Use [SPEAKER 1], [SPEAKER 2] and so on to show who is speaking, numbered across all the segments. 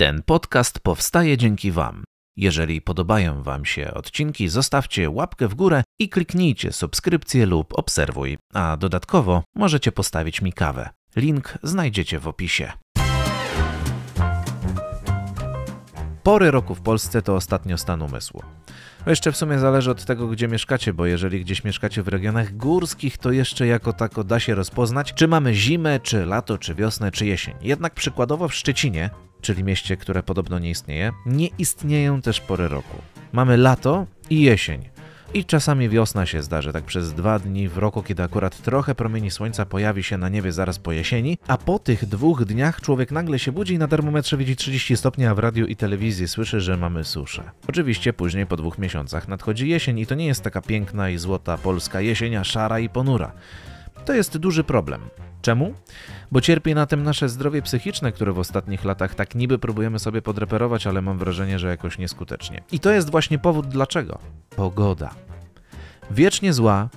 [SPEAKER 1] Ten podcast powstaje dzięki Wam. Jeżeli podobają Wam się odcinki, zostawcie łapkę w górę i kliknijcie subskrypcję lub obserwuj, a dodatkowo możecie postawić mi kawę. Link znajdziecie w opisie. Pory roku w Polsce to ostatnio stan umysłu. No jeszcze w sumie zależy od tego, gdzie mieszkacie, bo jeżeli gdzieś mieszkacie w regionach górskich, to jeszcze jako tako da się rozpoznać, czy mamy zimę, czy lato, czy wiosnę, czy jesień. Jednak przykładowo w Szczecinie, czyli mieście, które podobno nie istnieje, nie istnieją też pory roku. Mamy lato i jesień. I czasami wiosna się zdarzy, tak przez dwa dni w roku, kiedy akurat trochę promieni słońca pojawi się na niebie zaraz po jesieni, a po tych dwóch dniach człowiek nagle się budzi i na termometrze widzi 30 stopni, a w radiu i telewizji słyszy, że mamy suszę. Oczywiście później po dwóch miesiącach nadchodzi jesień i to nie jest taka piękna i złota polska jesień, a szara i ponura. To jest duży problem. Czemu? Bo cierpi na tym nasze zdrowie psychiczne, które w ostatnich latach tak niby próbujemy sobie podreperować, ale mam wrażenie, że jakoś nieskutecznie. I to jest właśnie powód dlaczego. Pogoda. Wiecznie zła,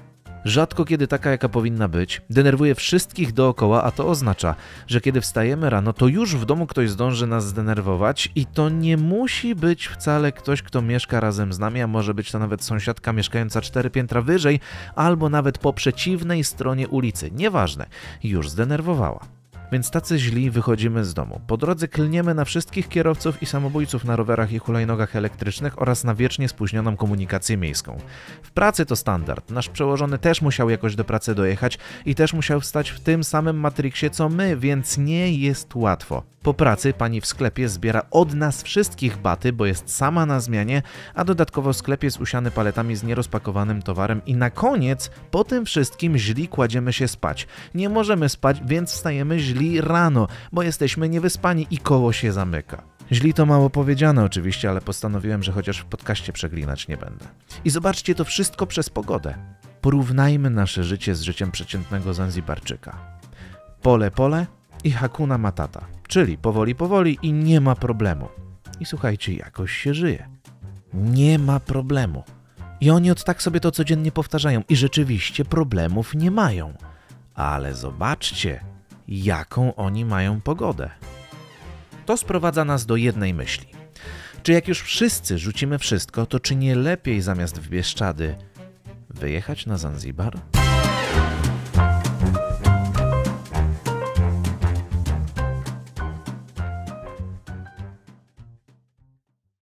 [SPEAKER 1] rzadko kiedy taka, jaka powinna być, denerwuje wszystkich dookoła, a to oznacza, że kiedy wstajemy rano, to już w domu ktoś zdąży nas zdenerwować i to nie musi być wcale ktoś, kto mieszka razem z nami, a może być to nawet sąsiadka mieszkająca cztery piętra wyżej, albo nawet po przeciwnej stronie ulicy. Nieważne, już zdenerwowała. Więc tacy źli wychodzimy z domu. Po drodze klniemy na wszystkich kierowców i samobójców na rowerach i hulajnogach elektrycznych oraz na wiecznie spóźnioną komunikację miejską. W pracy to standard. Nasz przełożony też musiał jakoś do pracy dojechać i też musiał wstać w tym samym Matrixie co my, więc nie jest łatwo. Po pracy pani w sklepie zbiera od nas wszystkich baty, bo jest sama na zmianie, a dodatkowo sklep jest usiany paletami z nierozpakowanym towarem i na koniec po tym wszystkim źli kładziemy się spać. Nie możemy spać, więc wstajemy źli rano, bo jesteśmy niewyspani i koło się zamyka. Źli to mało powiedziane oczywiście, ale postanowiłem, że chociaż w podcaście przeglinać nie będę. I zobaczcie to wszystko przez pogodę. Porównajmy nasze życie z życiem przeciętnego Zanzibarczyka. Pole, pole i Hakuna Matata, czyli powoli, powoli i nie ma problemu. I słuchajcie, jakoś się żyje. Nie ma problemu. I oni od tak sobie to codziennie powtarzają i rzeczywiście problemów nie mają. Ale zobaczcie, jaką oni mają pogodę. To sprowadza nas do jednej myśli. Czy jak już wszyscy rzucimy wszystko, to czy nie lepiej zamiast w Bieszczady wyjechać na Zanzibar?